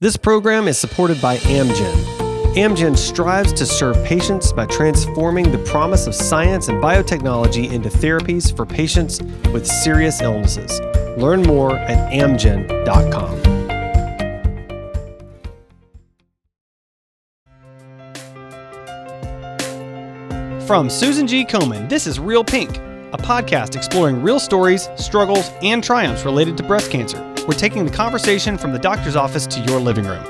This program is supported by Amgen. Amgen strives to serve patients by transforming the promise of science and biotechnology into therapies for patients with serious illnesses. Learn more at amgen.com. From Susan G. Komen, this is Real Pink, a podcast exploring real stories, struggles, and triumphs related to breast cancer we're taking the conversation from the doctor's office to your living room.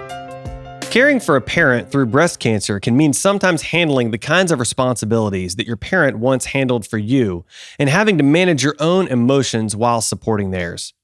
Caring for a parent through breast cancer can mean sometimes handling the kinds of responsibilities that your parent once handled for you and having to manage your own emotions while supporting theirs.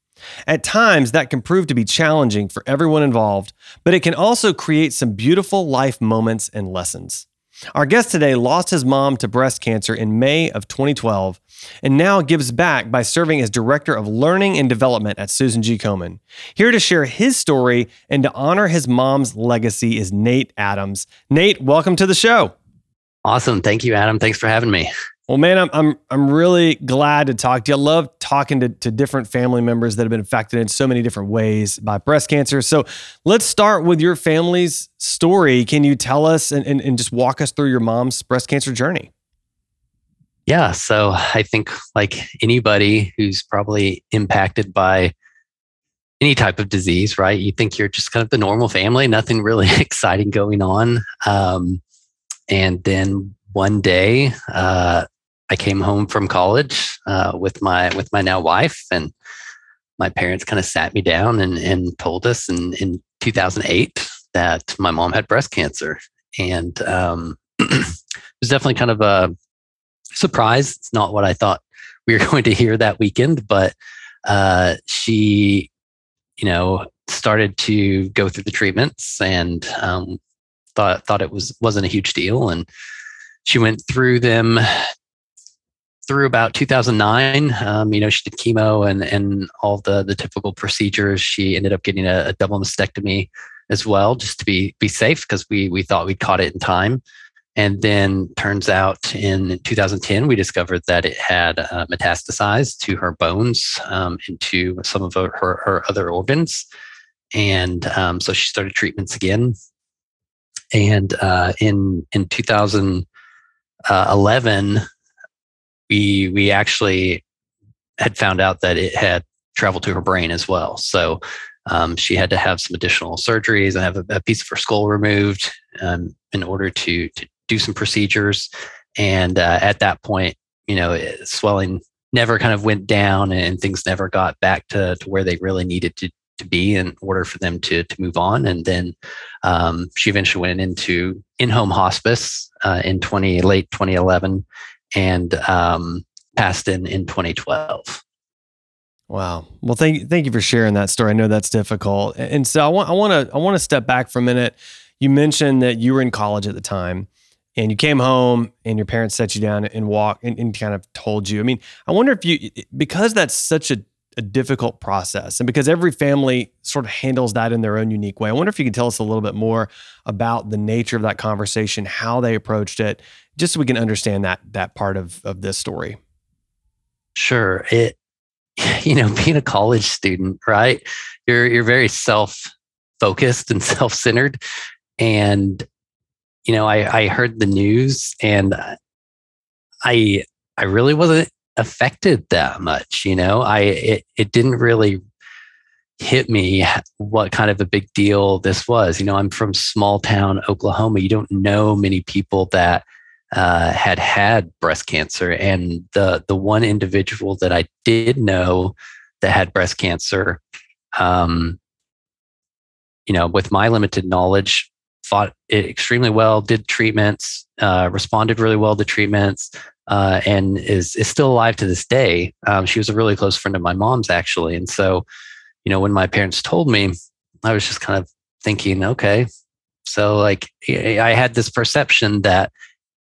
At times, that can prove to be challenging for everyone involved, but it can also create some beautiful life moments and lessons. Our guest today lost his mom to breast cancer in May of 2012 and now gives back by serving as Director of Learning and Development at Susan G. Komen. Here to share his story and to honor his mom's legacy is Nate Adams. Nate, welcome to the show. Awesome. Thank you, Adam. Thanks for having me. Well, man, I'm I'm I'm really glad to talk to you. I love talking to, to different family members that have been affected in so many different ways by breast cancer. So let's start with your family's story. Can you tell us and, and, and just walk us through your mom's breast cancer journey? Yeah. So I think like anybody who's probably impacted by any type of disease, right? You think you're just kind of the normal family, nothing really exciting going on. Um, and then one day, uh, I came home from college uh, with my with my now wife, and my parents kind of sat me down and, and told us in, in 2008 that my mom had breast cancer, and um, it was definitely kind of a surprise. It's not what I thought we were going to hear that weekend, but uh, she, you know, started to go through the treatments and um, thought thought it was wasn't a huge deal, and she went through them through about 2009. Um, you know, she did chemo and and all the the typical procedures. She ended up getting a, a double mastectomy as well, just to be be safe because we we thought we'd caught it in time. And then turns out in 2010, we discovered that it had uh, metastasized to her bones, um, into some of her, her, her other organs. And um, so she started treatments again. And uh, in in 2011, we we actually had found out that it had traveled to her brain as well. So um, she had to have some additional surgeries and have a, a piece of her skull removed um, in order to to do some procedures. And uh, at that point, you know, swelling never kind of went down, and things never got back to to where they really needed to to be in order for them to to move on. And then um, she eventually went into in home hospice uh, in twenty late 2011 and um, passed in in 2012. Wow. Well, thank thank you for sharing that story. I know that's difficult, and so I want I want to I want to step back for a minute. You mentioned that you were in college at the time, and you came home, and your parents set you down and walked and, and kind of told you. I mean, I wonder if you because that's such a a difficult process. And because every family sort of handles that in their own unique way, I wonder if you could tell us a little bit more about the nature of that conversation, how they approached it, just so we can understand that that part of, of this story. Sure. It you know, being a college student, right? You're you're very self-focused and self-centered. And, you know, I, I heard the news and I I really wasn't affected that much you know? I it, it didn't really hit me what kind of a big deal this was. You know i'm from small town oklahoma. You don't know many people that uh, had had breast cancer. And the the one individual that i did know that had breast cancer um, you know with my limited knowledge fought it extremely well did treatments uh, responded really well to treatments uh, and is is still alive to this day. Um, she was a really close friend of my mom's actually, and so you know when my parents told me, I was just kind of thinking, okay, so like I had this perception that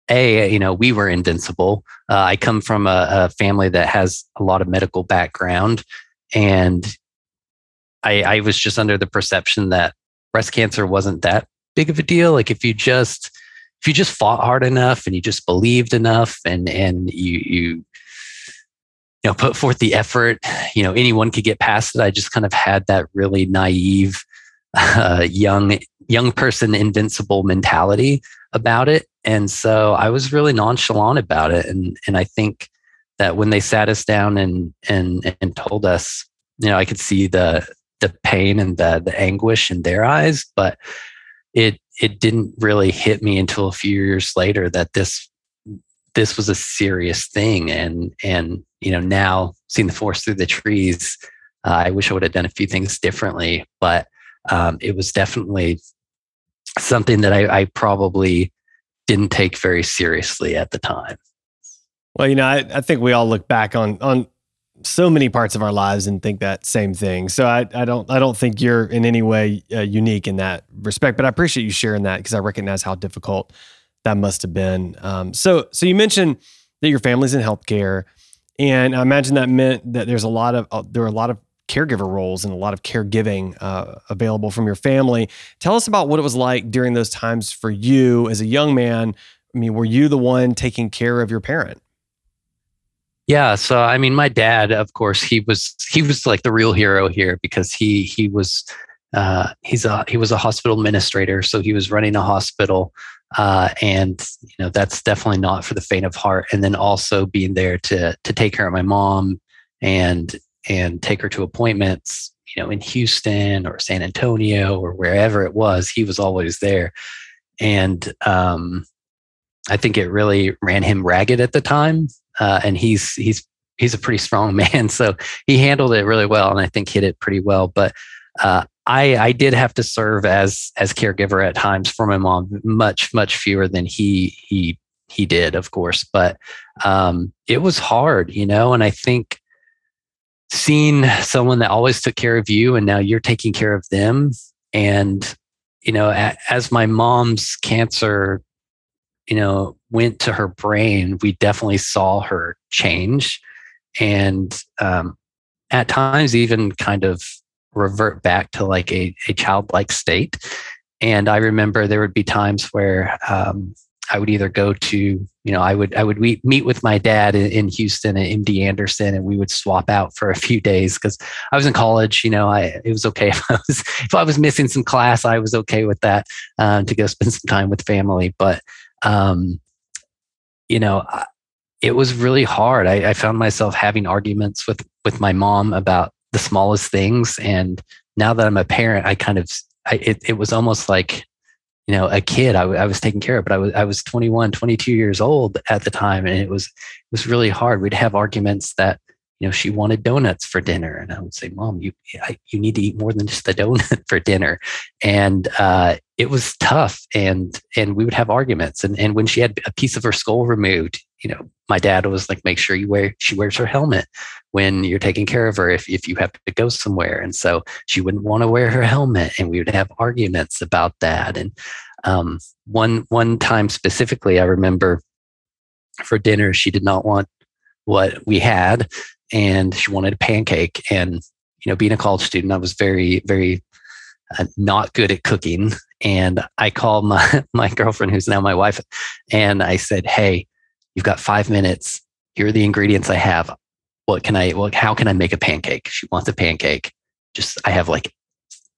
a you know we were invincible. Uh, I come from a, a family that has a lot of medical background, and I, I was just under the perception that breast cancer wasn't that big of a deal. Like if you just if you just fought hard enough and you just believed enough and and you you you know put forth the effort you know anyone could get past it i just kind of had that really naive uh, young young person invincible mentality about it, and so I was really nonchalant about it. And and I think that when they sat us down and and and told us, you know, I could see the the pain and the the anguish in their eyes, but it it didn't really hit me until a few years later that this this was a serious thing. And and you know now seeing the forest through the trees uh, i wish i would have done a few things differently but um, it was definitely something that I, I, probably didn't take very seriously at the time. Well you know I, I think we all look back on on so many parts of our lives and think that same thing. So I, I don't I don't think you're in any way uh, unique in that respect. But I appreciate you sharing that because I recognize how difficult that must have been. Um, so so you mentioned that your family's in healthcare, and I imagine that meant that there's a lot of uh, there are a lot of caregiver roles and a lot of caregiving uh, available from your family. Tell us about what it was like during those times for you as a young man. I mean, were you the one taking care of your parent? Yeah, so I mean, my dad, of course, he was he was like the real hero here because he he was uh, he's a he was a hospital administrator, so he was running a hospital, uh, and you know that's definitely not for the faint of heart. And then also being there to to take care of my mom and and take her to appointments, you know, in Houston or San Antonio or wherever it was, he was always there, and um, I think it really ran him ragged at the time uh, and he's he's he's a pretty strong man, so he handled it really well, and I think hit it pretty well. But uh, I I did have to serve as as caregiver at times for my mom, much much fewer than he he he did, of course, but um, it was hard, you know, and I think seeing someone that always took care of you and now you're taking care of them and you know as my mom's cancer you know, went to her brain, we definitely saw her change and um, at times even kind of revert back to like a, a childlike state. And I remember there would be times where um, I would either go to, you know, I would I would meet, meet with my dad in, in Houston at MD Anderson, and we would swap out for a few days because I was in college. You know, I it was okay if I was if I was missing some class, I was okay with that uh, to go spend some time with family. But um, you know, it was really hard. I, I found myself having arguments with with my mom about the smallest things, and now that I'm a parent, I kind of I, it, it was almost like you know a kid I, w- I was taking care of but i was i was 21 22 years old at the time and it was it was really hard we'd have arguments that you know, she wanted donuts for dinner. And I would say, Mom, you, I, you need to eat more than just the donut for dinner. And uh, it was tough. And, and we would have arguments. And, and when she had a piece of her skull removed, you know, my dad was like, make sure you wear, she wears her helmet when you're taking care of her if, if you have to go somewhere. And so she wouldn't want to wear her helmet. And we would have arguments about that. And um, one, one time specifically, I remember for dinner, she did not want what we had and she wanted a pancake. And, you know, being a college student, I was very, very uh, not good at cooking. And I called my, my girlfriend, who's now my wife, and I said, Hey, you've got five minutes. Here are the ingredients I have. What can I, how can I make a pancake? She wants a pancake. Just, I have like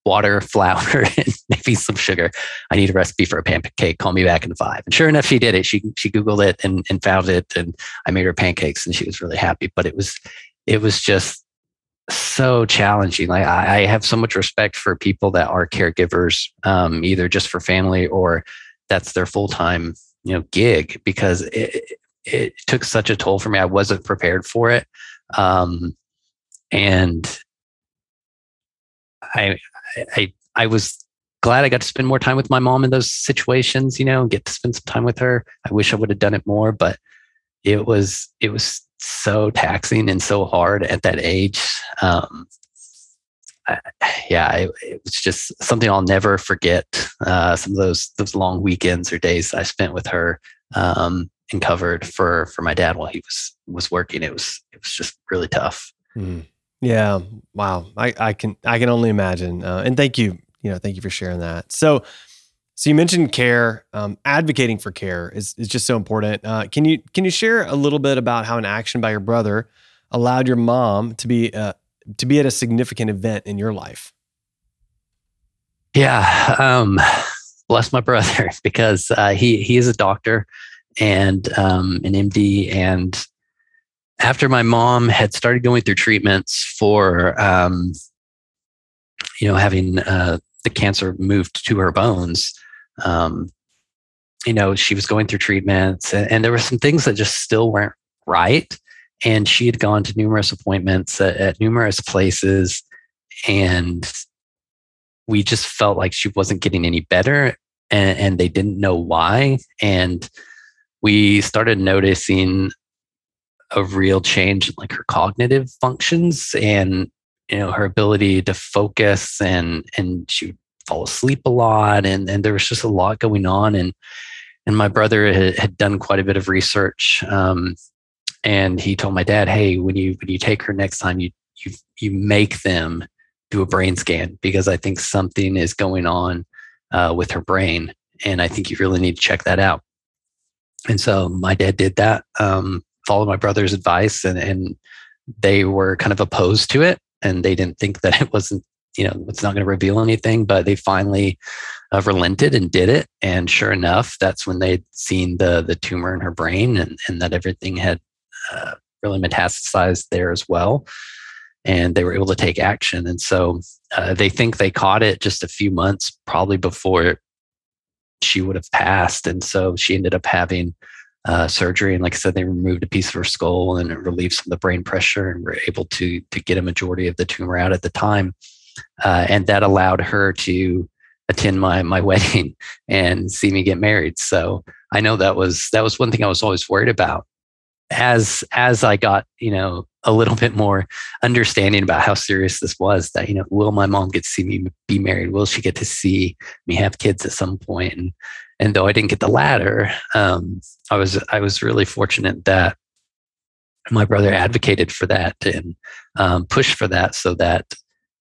water, flour, and maybe some sugar. I need a recipe for a pancake. Call me back in five. And sure enough, she did it. She she Googled it and, and found it, and I made her pancakes, and she was really happy. But it was it was just so challenging. Like I, I have so much respect for people that are caregivers, um, either just for family or that's their full time you know gig because it, it took such a toll for me. I wasn't prepared for it. Um, and I, I, I was glad I got to spend more time with my mom in those situations, you know, and get to spend some time with her. I wish I would have done it more, but it was, it was so taxing and so hard at that age. Um, I, yeah, it, it, was just something I'll never forget. Uh, some of those those long weekends or days I spent with her um, and covered for for my dad while he was was working. It was it was just really tough. Mm. Yeah. Wow. I, I can I can only imagine. Uh, and thank you. You know, thank you for sharing that. So, so you mentioned care. Um, advocating for care is is just so important. Uh, can you can you share a little bit about how an action by your brother allowed your mom to be uh, to be at a significant event in your life? Yeah. Um, bless my brother because uh, he he is a doctor and um, an MD. And after my mom had started going through treatments for, um, you know, having uh, the cancer moved to her bones, um, you know, she was going through treatments, and, and, there were some things that just still weren't right. And she had gone to numerous appointments at, at numerous places, and we just felt like she wasn't getting any better and, and they didn't know why. And we started noticing a real change in like her cognitive functions and you know her ability to focus and and she would fall asleep a lot and and there was just a lot going on and and my brother had, had done quite a bit of research um, and he told my dad hey when you when you take her next time you you you make them do a brain scan because I think something is going on uh, with her brain. And I think you really need to check that out. And so my dad did that, um, followed my brother's advice, and, and they were kind of opposed to it. And they didn't think that it wasn't, you know, it's not going to reveal anything, but they finally uh, relented and did it. And sure enough, that's when they'd seen the, the tumor in her brain and, and that everything had uh, really metastasized there as well and they were able to take action. And so uh, they think they caught it just a few months probably before she would have passed. And so she ended up having uh, surgery. And like I said, they removed a piece of her skull and it relieved some of the brain pressure and were able to, to get a majority of the tumor out at the time. Uh, and that allowed her to attend my my wedding and see me get married. So I know that was that was one thing I was always worried about. As as I got you know a little bit more understanding about how serious this was that you know will my mom get to see me be married will she get to see me have kids at some point? and and though i didn't get the latter um, i was i was really fortunate that my brother advocated for that and um, pushed for that so that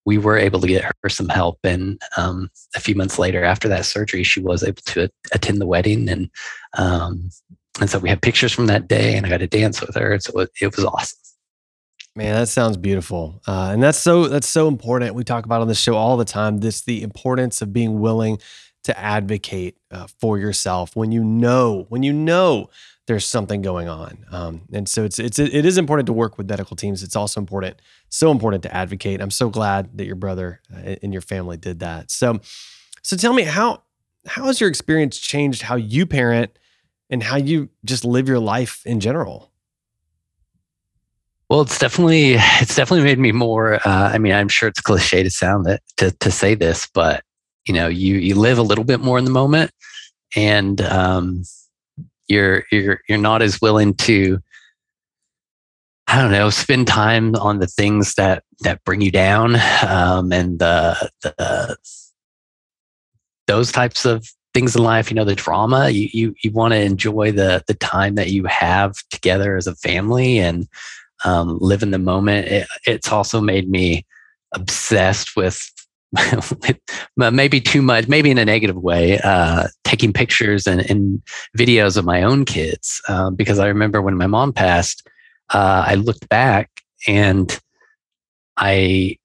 we were able to get her some help and um, a few months later after that surgery she was able to attend the wedding and um, and so we have pictures from that day and i got to dance with her so it, it was awesome Man, that sounds beautiful, uh, and that's so that's so important. We talk about on the show all the time. This the importance of being willing to advocate uh, for yourself when you know when you know there's something going on. Um, and so it's it's it is important to work with medical teams. It's also important, so important to advocate. I'm so glad that your brother uh, and your family did that. So, so tell me how how has your experience changed how you parent and how you just live your life in general? Well, it's definitely it's definitely made me more. Uh, I mean, I'm sure it's cliche to sound that to to say this, but you know, you you live a little bit more in the moment, and um, you're you're you're not as willing to. I don't know, spend time on the things that that bring you down, um, and the the those types of things in life. You know, the drama. You you you want to enjoy the the time that you have together as a family, and um, live in the moment. It, it's also made me obsessed with, with maybe too much, maybe in a negative way, uh, taking pictures and, and, videos of my own kids. Um, because I remember when my mom passed, uh, I looked back and I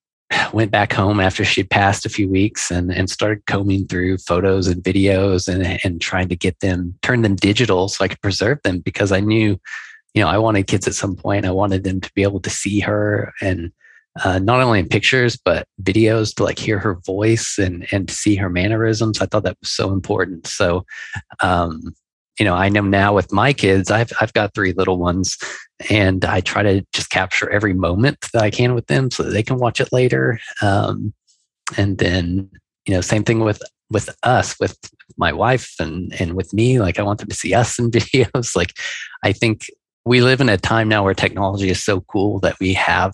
went back home after she'd passed a few weeks and, and started combing through photos and videos and, and trying to get them, turn them digital so I could preserve them because I knew you know, I wanted kids at some point. I wanted them to be able to see her and uh, not only in pictures but videos to like hear her voice and and see her mannerisms. I thought that was so important. So, um, you know, I know now with my kids, I've I've got three little ones, and I try to just capture every moment that I can with them so that they can watch it later. Um, and then, you know, same thing with with us with my wife and and with me like i want them to see us in videos like i think we live in a time now where technology is so cool that we have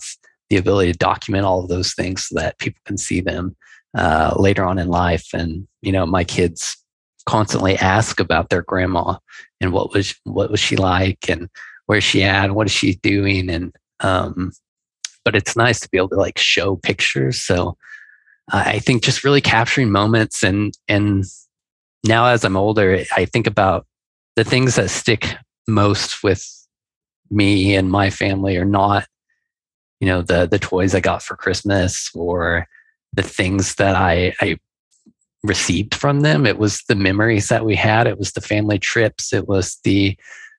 the ability to document all of those things so that people can see them uh, later on in life. And you know, my kids constantly ask about their grandma and what was what was she like and where's she at what is she doing and um, but it's nice to be able to like show pictures. So I think just really capturing moments and and now as I'm older, I think about the things that stick most with me and my family are not you know the the toys i got for christmas or the things that i i received from them. It was the memories that we had. It was the family trips. It was the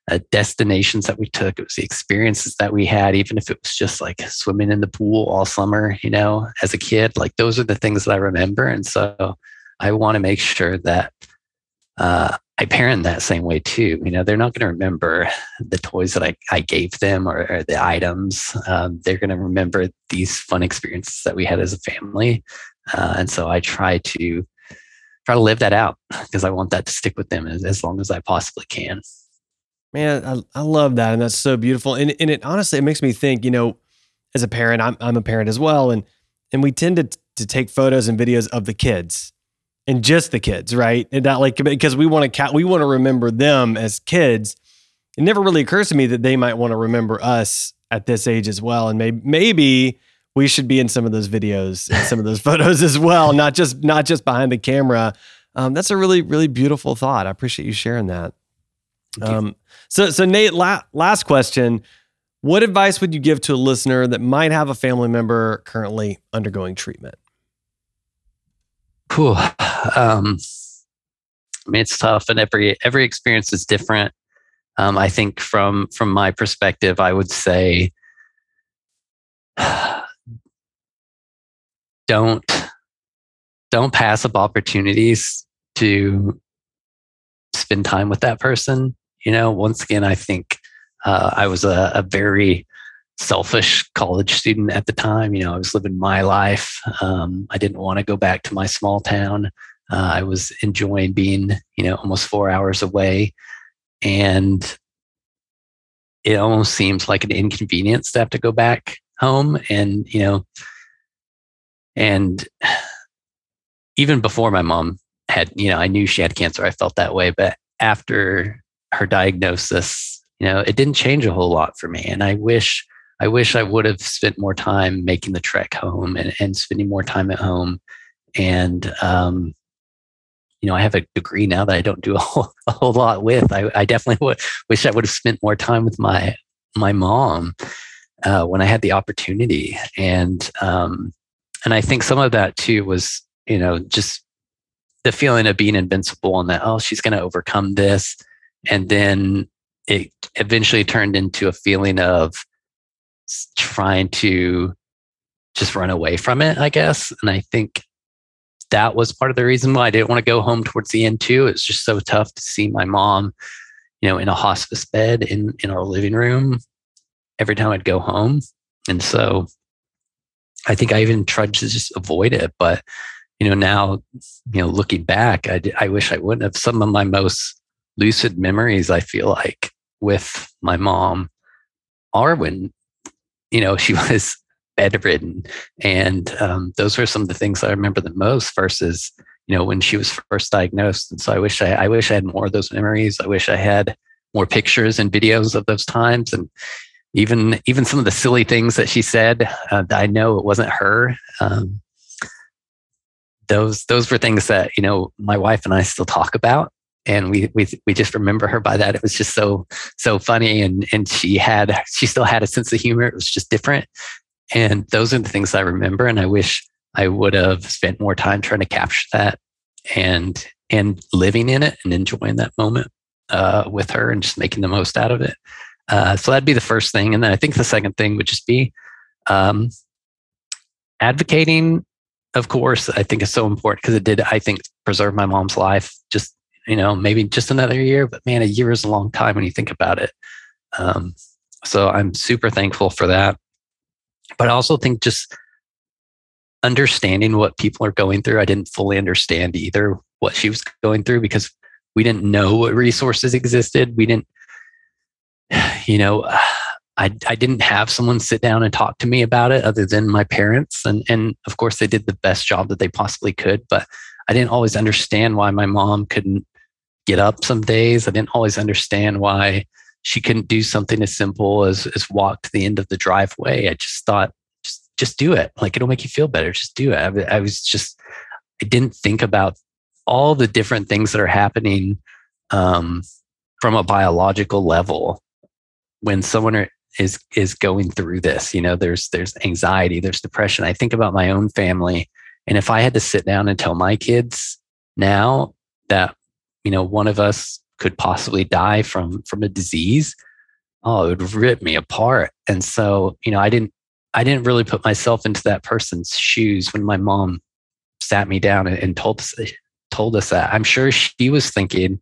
uh, destinations that we took. It was the experiences that we had, even if it was just like swimming in the pool all summer, you know, as a kid. Like those are the things that I remember. And so I want to make sure that uh, I parent that same way too. You know, they're not going to remember the toys that I, I gave them or, or the items. Um, they're going to remember these fun experiences that we had as a family. Uh, and so I try to try to live that out because I want that to stick with them as, as long as I possibly can. Man, I, I love that. And that's so beautiful. And, and it honestly, it makes me think, you know, as a parent, I'm, I'm a parent as well. And, and we tend to, to take photos and videos of the kids and just the kids, right? And that like, because we want to, we want to remember them as kids. It never really occurs to me that they might want to remember us at this age as well. And maybe, maybe we should be in some of those videos and some of those photos as well, not just, not just behind the camera. Um, that's a really, really beautiful thought. I appreciate you sharing that. Um, so, so Nate, la- last question. What advice would you give to a listener that might have a family member currently undergoing treatment? Cool. Um, I mean, it's tough, and every every experience is different. Um, I think from from my perspective, I would say, don't don't pass up opportunities to spend time with that person you know, once again, I think uh, I was a, a, very selfish college student at the time. You know, I was living my life. Um, I didn't want to go back to my small town. Uh, I was enjoying being, you know, almost four hours away. And it almost seems like an inconvenience to have to go back home. And, you know, and even before my mom had, you know, I knew she had cancer, I felt that way. But after her diagnosis, you know, it didn't change a whole lot for me. And I wish, I wish I would have spent more time making the trek home and, and spending more time at home. And, um, you know, I have a degree now that I don't do a whole, a whole lot with. I, I definitely would, wish I would have spent more time with my my mom uh, when I had the opportunity. And um, and I think some of that too was, you know, just the feeling of being invincible and that oh, she's going to overcome this and then it eventually turned into a feeling of trying to just run away from it, I guess. And I think that was part of the reason why I didn't want to go home towards the end too. It's just so tough to see my mom, you know, in a hospice bed in in our living room every time I'd go home. And so I think I even tried to just avoid it. But, you know, now, you know, looking back, I, I wish I wouldn't have. Some of my most lucid memories I feel like with my mom are when you know she was bedridden. And um, those were some of the things I remember the most versus you know when she was first diagnosed. And so I wish I, I wish I had more of those memories. I wish I had more pictures and videos of those times. And even even some of the silly things that she said uh, I know it wasn't her um, those those were things that you know my wife and I still talk about and we we we just remember her by that. It was just so so funny, and and she had she still had a sense of humor. It was just different, and those are the things I remember. And I wish I would have spent more time trying to capture that and and living in it and enjoying that moment uh, with her and just making the most out of it. Uh, so that'd be the first thing, and then I think the second thing would just be um, advocating. Of course, I think is so important because it did. I think preserve my mom's life. Just you know, maybe just another year, but man, a year is a long time when you think about it. Um, so I'm super thankful for that. But I also think just understanding what people are going through, I didn't fully understand either what she was going through because we didn't know what resources existed. We didn't, you know, I, I didn't have someone sit down and talk to me about it other than my parents. And, and of course, they did the best job that they possibly could. But I didn't always understand why my mom couldn't get up some days. I didn't always understand why she couldn't do something as simple as, as walk to the end of the driveway. I just thought, just, just do it. Like it'll make you feel better. Just do it. I, I was just, I didn't think about all the different things that are happening um, from a biological level when someone is is going through this. You know, there's there's anxiety, there's depression. I think about my own family, and if I had to sit down and tell my kids now that you know one of us could possibly die from from a disease oh it would rip me apart. And so you know i didn't i didn't really put myself into that person's shoes when my mom sat me down and, and told us told us that. I'm sure she was thinking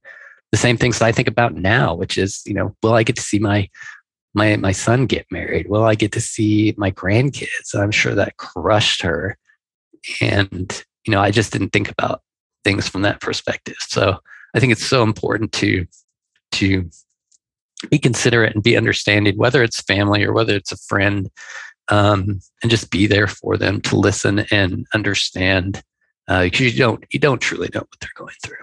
the same things that i think about now which is you know will i get to see my my my son get married? Will i get to see my grandkids? I'm sure that crushed her. And you know i just didn't think about things from that perspective. So I think it's so important to to be considerate and be understanding, whether it's family or whether it's a friend, um, and just be there for them to listen and understand, uh, because you don't you don't truly know what they're going through.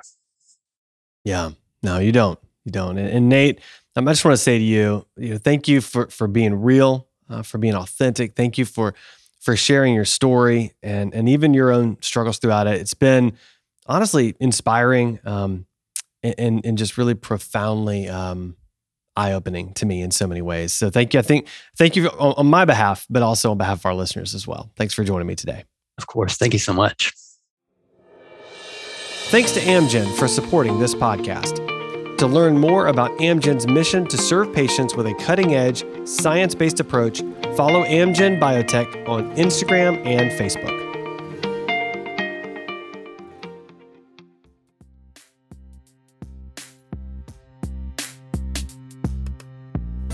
Yeah, no, you don't, you don't. And, and Nate, I just want to say to you, you know, thank you for for being real, uh, for being authentic. Thank you for for sharing your story and and even your own struggles throughout it. It's been honestly inspiring. Um, and and just really profoundly um, eye opening to me in so many ways. So thank you. I think thank you on, on my behalf, but also on behalf of our listeners as well. Thanks for joining me today. Of course. Thank you so much. Thanks to Amgen for supporting this podcast. To learn more about Amgen's mission to serve patients with a cutting edge, science based approach, follow Amgen Biotech on Instagram and Facebook.